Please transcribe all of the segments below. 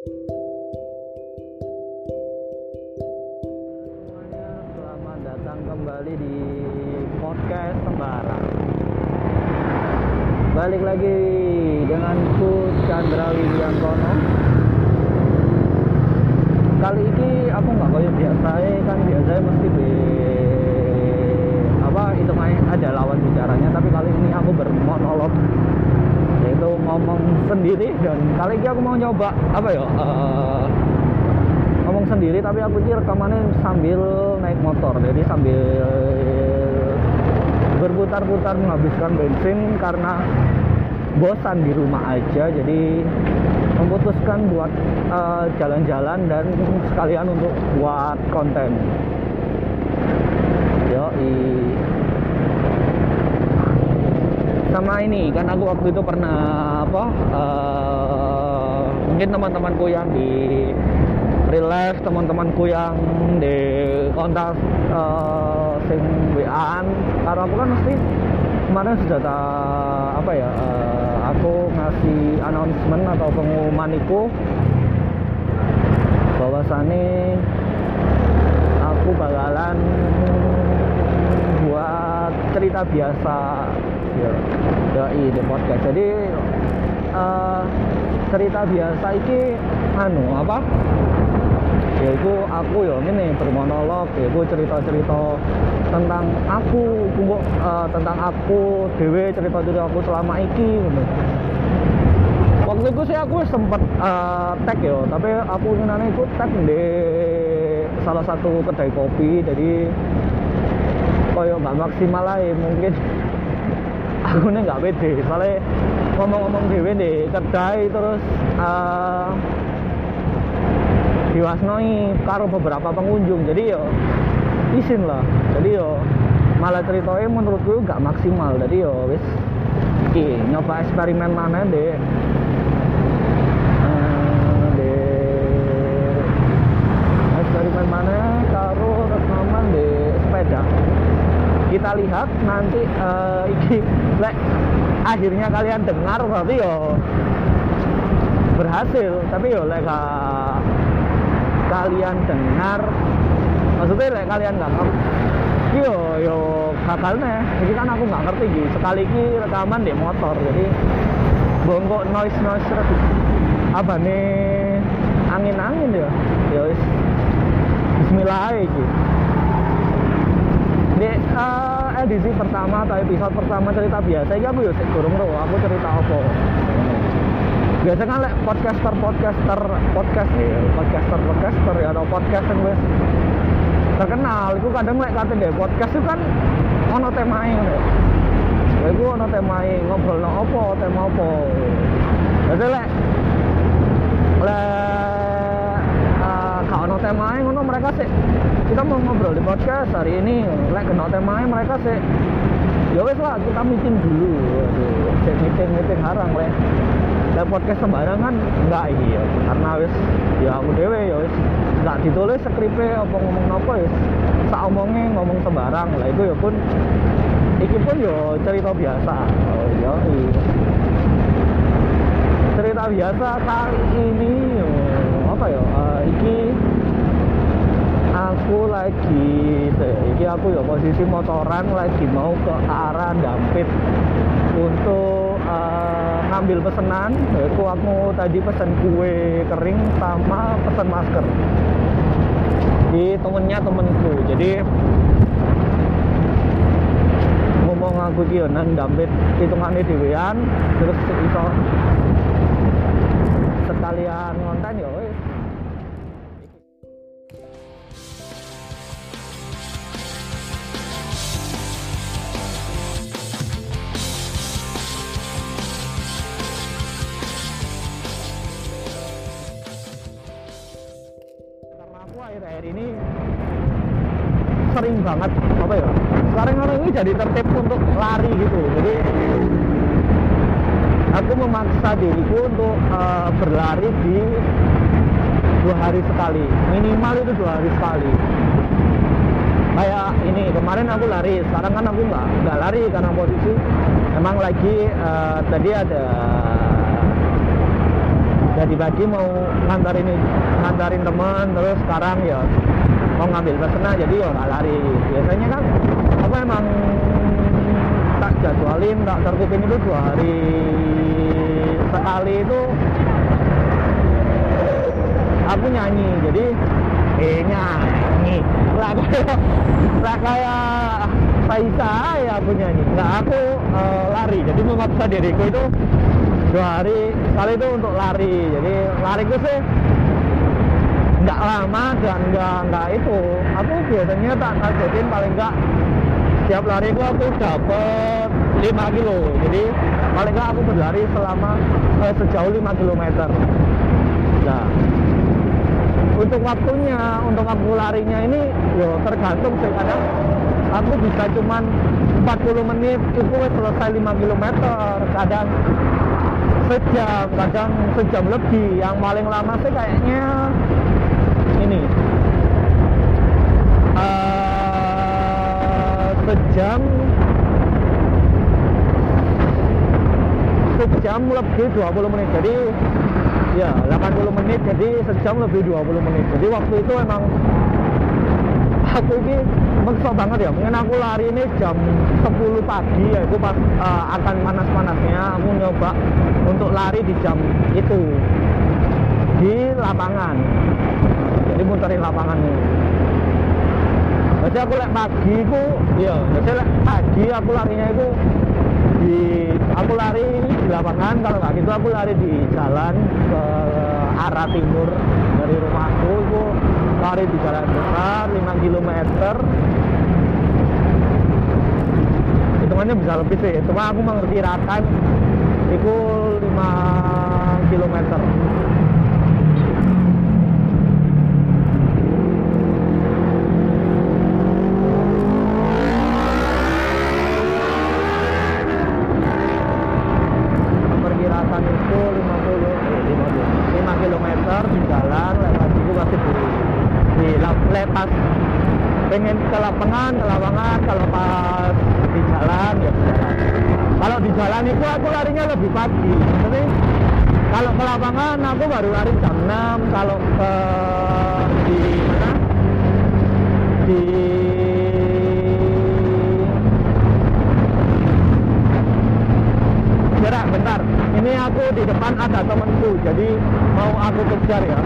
Selamat datang kembali di podcast Sembarang. Balik lagi denganku Chandra Widiantono. Kali ini aku nggak kayak biasa kan biasanya mesti be apa itu ada lawan bicaranya tapi kali ini aku bermonolog yaitu ngomong sendiri dan kali ini aku mau nyoba apa ya eh, ngomong sendiri tapi aku ini rekamannya sambil naik motor. Jadi sambil berputar-putar menghabiskan bensin karena bosan di rumah aja. Jadi memutuskan buat eh, jalan-jalan dan sekalian untuk buat konten. Yoi sama ini kan aku waktu itu pernah apa eh, mungkin teman-temanku yang di life teman-temanku yang di kontak eh, sing WA-an karena aku kan mesti kemarin sudah ta- apa ya eh, aku ngasih announcement atau pengumuman itu bahwasannya aku bakalan buat cerita biasa ya yoi di podcast. Jadi eh, cerita biasa ini anu apa? Yaitu aku ya ini bermonolog. Yaitu cerita-cerita tentang aku kumpul eh, tentang aku dewe cerita-cerita aku selama iki ngono. waktu itu sih aku sempet eh, tag ya tapi aku ngenane itu tag di salah satu kedai kopi jadi koyo nggak maksimal lah ya, mungkin aku nih nggak pede soalnya ngomong-ngomong dewe di kedai terus eh, diwasnoi karo beberapa pengunjung. Jadi yo izin lah. Jadi yo malah ceritanya menurutku nggak maksimal. Jadi yo wis nyoba eksperimen mana deh de eksperimen mana karo rekaman di sepeda kita lihat nanti eh, iki lek akhirnya kalian dengar berarti yo berhasil. Tapi yo lek ka- kalian dengar maksudnya lek kalian nggak ngerti yo yo gagalnya. Jadi kan aku nggak ngerti gitu sekali ini rekaman di motor jadi bongkok noise noise apa nih? Angin angin ya? Ya wis. Bismillah gitu eh, edisi pertama atau episode pertama cerita biasa ya aku ya sik durung aku cerita apa biasa kan lek podcaster podcaster podcast ya podcaster podcaster ya atau podcast yang wis terkenal itu kadang lek kate deh podcast itu kan ono temae ngono ya. Lha iku ono temae ngobrol no apa, tema apa. Jadi lek lek temae ngono mereka sih kita mau ngobrol di podcast hari ini. Lek kena temae mereka sih ya wes lah kita meeting dulu. Waduh, cek meeting meeting harang lek. Lek podcast sembarangan enggak iki ya karena wes ya aku dewe ya wes enggak ditulis skripe apa ngomong apa ya sak omongnya ngomong sembarang. Lah itu ya pun iki pun yo cerita biasa. Oh iya iya. cerita biasa kali ini yo, apa ya eh, iki aku lagi iki aku ya posisi motoran lagi mau ke arah Dampit untuk eh, ngambil pesanan. Yaitu aku tadi pesen kue kering sama pesen masker. Di temennya temenku. Jadi ngomong aku ki yo nang Dampit hitungane dhewean terus iso sekalian ngonten ya aku akhir-akhir ini sering banget apa ya sekarang orang ini jadi tertib untuk lari gitu. Jadi aku memaksa diriku untuk eh, berlari di dua hari sekali. Minimal itu dua hari sekali. Kayak ini kemarin aku lari sekarang kan aku nggak nggak lari karena posisi. Emang lagi eh, tadi ada jadi pagi mau ngantarin ngantarin teman terus sekarang ya mau ngambil pesanan jadi ya nggak lari. Biasanya kan apa emang tak jadwalin tak tertipin itu dua hari sekali itu. Aku nyanyi jadi eh nyanyi. Lah kayak lah kayak Faisa ya aku nyanyi. Nggak aku uh, lari. Jadi memaksa diriku itu dua hari sekali itu untuk lari. Jadi lariku sih nggak lama dan nggak nggak itu. Aku biasanya tak targetin paling nggak setiap lari aku aku dapat 5 kilo. Jadi paling nggak aku berlari selama eh, sejauh 5 km nah untuk waktunya untuk waktu larinya ini yo tergantung sih. Kadang aku bisa cuman 40 menit itu selesai 5 km kadang sejam kadang sejam lebih. Yang paling lama sih kayaknya ini. Uh, sejam. Sejam lebih 20 menit. Jadi ya 80 menit. Jadi sejam lebih 20 menit. Jadi waktu itu emang aku ini maksa banget ya. Mungkin aku lari ini jam 10 pagi ya itu pas uh, akan panas-panasnya aku nyoba untuk lari di jam itu. Di lapangan. Jadi muterin lapangan ini. Jadi aku lek pagi itu ya jadi lek pagi aku larinya itu di aku lari di lapangan kalau nggak gitu aku lari di jalan ke arah timur dari rumahku itu lari di jalan besar 5 km hitungannya bisa lebih sih cuma aku mengerti rakan itu 5 km perkirakan itu 50 eh, 50 5 km di jalan lewat itu masih di di lepas pengen ke lapangan ke lapangan kalau pas di jalan ya di jalan kalau di jalan itu aku larinya lebih pagi. Tapi kalau ke lapangan aku baru lari jam 6 kalau ke di mana? Di Gerak bentar. Ini aku di depan ada temanku jadi mau aku kejar ya.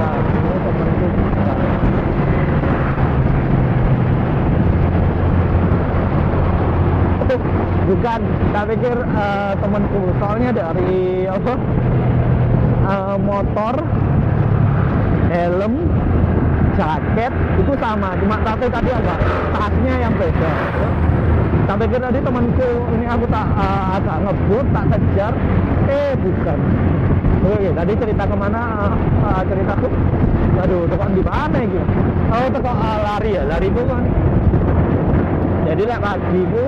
Nah, ini temanku bukan tak pikir uh, temanku. Soalnya dari apa? Uh, motor helm jaket itu sama. Cuma tapi tadi agak tasnya yang beda. Tak pikir tadi temanku ini aku tak uh, agak ngebut tak kejar. Eh bukan. Oke, tadi cerita ke mana? Uh, ceritaku, aduh, tekan di mana gitu? Oh, tekan uh, lari ya, lari itu kan. Jadi lek pagi yo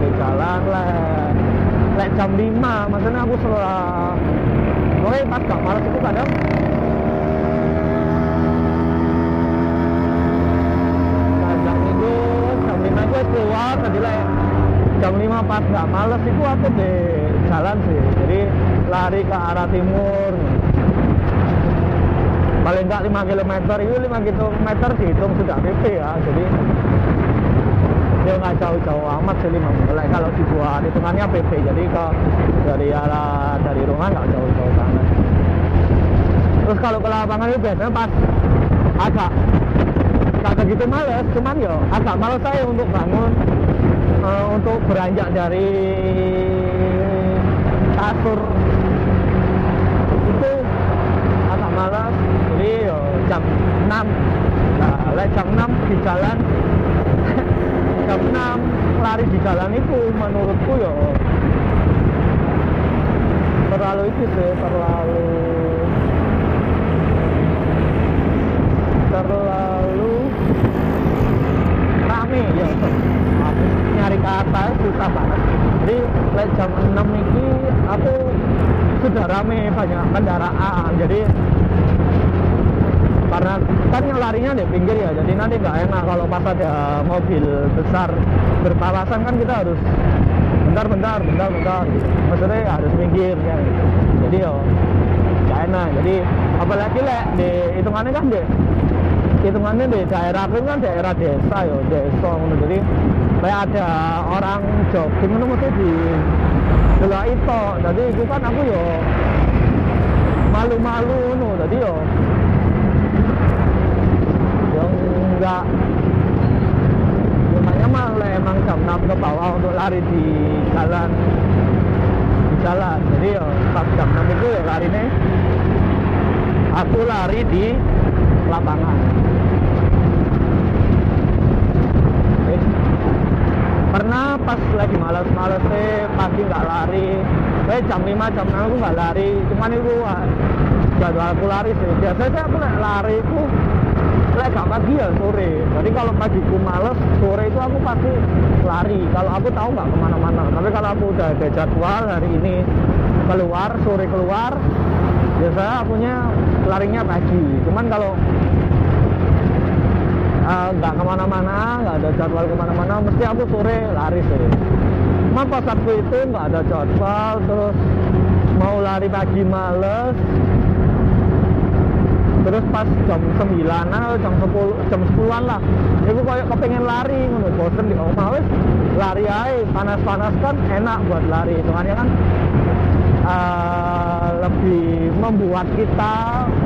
di jalan lah. Lek jam 5, maksudnya aku setelah, oke pas gak malas itu kadang kadang itu jam 5 itu keluar tadi lah jam 5 pas nggak males itu aku di jalan sih. Jadi lari ke arah timur. Paling nggak 5 km itu 5 km dihitung sudah PP ya. Jadi dia nggak jauh-jauh amat sih 5 km kalau dibuat hitungannya PP jadi ke dari arah dari rumah nggak jauh-jauh banget. Terus kalau ke lapangan itu biasanya pas agak nggak begitu males cuman ya agak males saya untuk bangun uh, untuk beranjak dari kasur. Itu agak malas jadi yo, jam 6 nah, jam 6 di jalan jam 6 lari di jalan itu menurutku yo terlalu itu sih terlalu terlalu rame ya. Nyari kata susah banget. Jadi lewat jam 6 ini aku sudah rame banyak kendaraan. Jadi karena kan yang larinya di pinggir ya jadi nanti nggak enak kalau pas ada mobil besar berpawasan kan kita harus bentar bentar bentar bentar. Maksudnya harus minggir ya. Jadi yo gak enak. Jadi apalagi lek di hitungannya kan deh hitungannya di daerah itu kan daerah desa yo desa jadi kayak ada orang jogging ngono mesti di delok itu. Jadi itu kan aku yo malu-malu ngono. Jadi yo yang enggak. Lumayan mah lah emang jam 6 ke bawah untuk lari di jalan. Di jalan. Jadi yo pas jam 6 itu ya lari nih aku lari di lapangan. Pernah pas lagi malas-malas sih pagi nggak lari. Eh jam 5 jam 6 aku nggak lari. Cuman itu ah, jadwal aku lari sih. Biasanya aku lari itu lek gak pagi ya sore. Jadi kalau pagiku males sore itu aku pasti lari. Kalau aku tahu nggak ke mana-mana. Tapi kalau aku udah ada jadwal hari ini keluar sore keluar biasanya akunya larinya pagi. Cuman kalau eh, nggak ke mana-mana nggak ada jadwal ke mana-mana mesti aku sore lari sih. Cuma pas aku itu nggak ada jadwal terus mau lari pagi males terus pas jam 9 atau jam 10 jam 10-an lah. Itu kayak kepengen lari ngono bosen di omah wis. Lari aja panas-panas kan enak buat lari hitungannya kan eh, lebih membuat kita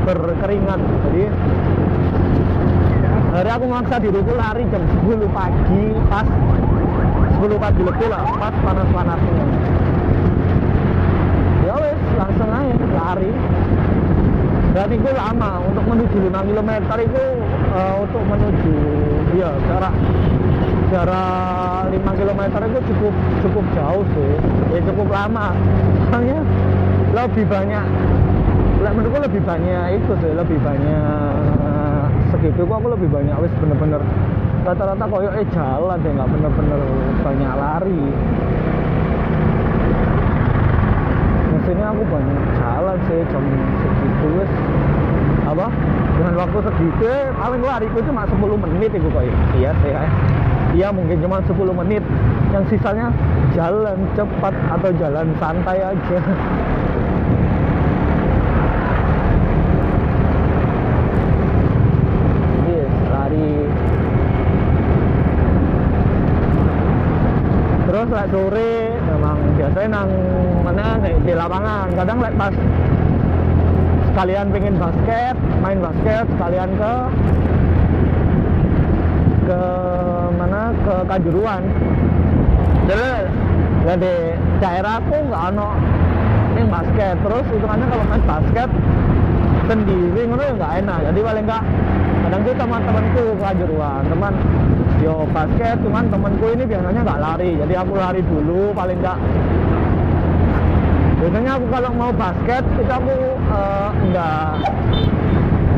berkeringat. Jadi hari aku maksa diriku lari jam 10 pagi pas 10 pagi lebih lah pas panas-panasnya ya wes langsung aja lari dan itu lama untuk menuju 5 km itu eh, untuk menuju ya jarak jarak 5 km itu cukup cukup jauh sih. Ya cukup lama. Soalnya lebih banyak menurutku lebih banyak itu sih lebih banyak segitu kok aku lebih banyak wis bener-bener rata-rata koyo eh jalan deh nggak bener-bener banyak lari mesinnya aku banyak jalan sih jam segitu wis. Apa? Dengan waktu segitu paling lariku cuma 10 menit itu kok. Iya sih kayak iya mungkin cuma 10 menit. Yang sisanya jalan cepat atau jalan santai aja. Yes, lari. Terus lek sore memang biasanya nang lapangan. Kadang pas sekalian pengen basket main basket sekalian ke ke mana? Ke Kanjuruan. Jadi ya di daerahku nggak ono yang basket. Terus hitungannya kalau main basket sendiri ngono ya nggak enak. Jadi paling nggak kadang tuh sama temanku ke Kanjuruan. Teman yo basket cuman temanku ini biasanya nggak lari. Jadi aku lari dulu paling nggak biasanya aku kalau mau basket itu aku eh, nggak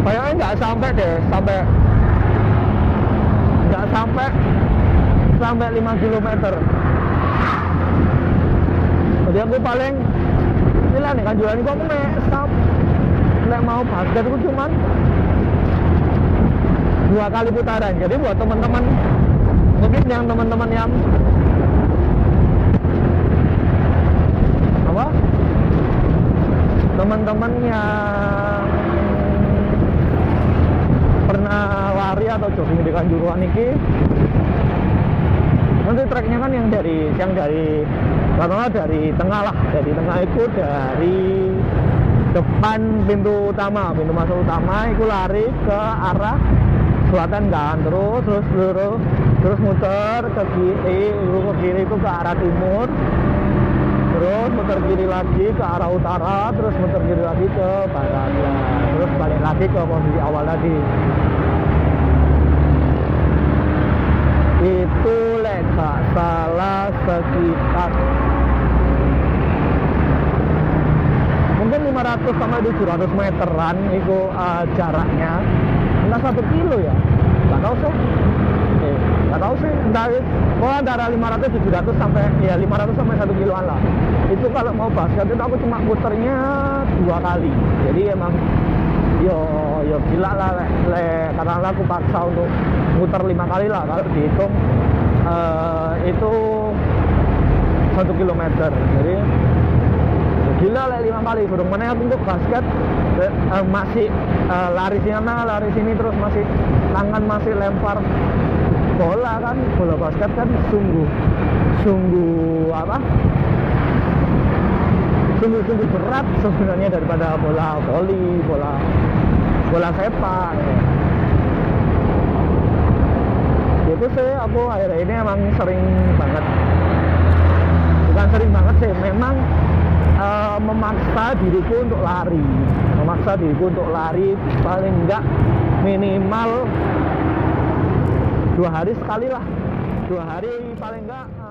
kayaknya nggak sampai deh sampai nggak sampai sampai 5 km jadi aku paling ini lah nih kanjuran itu aku mek stop nek mau basket itu cuman dua kali putaran. Jadi buat teman-teman mungkin yang teman-teman yang apa teman-teman yang pernah lari atau jogging di Kanjuruhan ini? Nanti treknya kan yang dari yang dari katakanlah dari tengah lah dari tengah itu dari depan pintu utama pintu masuk utama itu lari ke arah selatan kan terus terus terus terus muter ke kiri terus ke kiri itu ke arah timur terus muter kiri lagi ke arah utara terus muter kiri lagi ke barat ya. terus balik lagi ke posisi awal tadi. Itu lek gak salah sekitar. Mungkin 500 sampai 700 meteran itu eh, jaraknya. Entah satu kilo ya tahu sih? Nggak tahu sih? Entah pokoknya antara 500 700 sampai ya 500 sampai satu kiloan lah. Itu kalau mau basket itu aku cuma puternya dua kali. Jadi emang yo yo gila lah le, le karena aku paksa untuk muter lima kali lah. Kalau dihitung eh, itu satu kilometer. Jadi gila lah lima kali burung mana aku untuk basket uh, masih uh, lari sana lari sini terus masih tangan masih lempar bola kan bola basket kan sungguh sungguh apa sungguh-sungguh berat sebenarnya daripada bola voli bola bola sepak ya. itu sih aku akhir ini emang sering banget bukan sering banget sih memang memaksa diriku untuk lari. Memaksa diriku untuk lari paling enggak minimal dua hari sekali lah. Dua hari paling enggak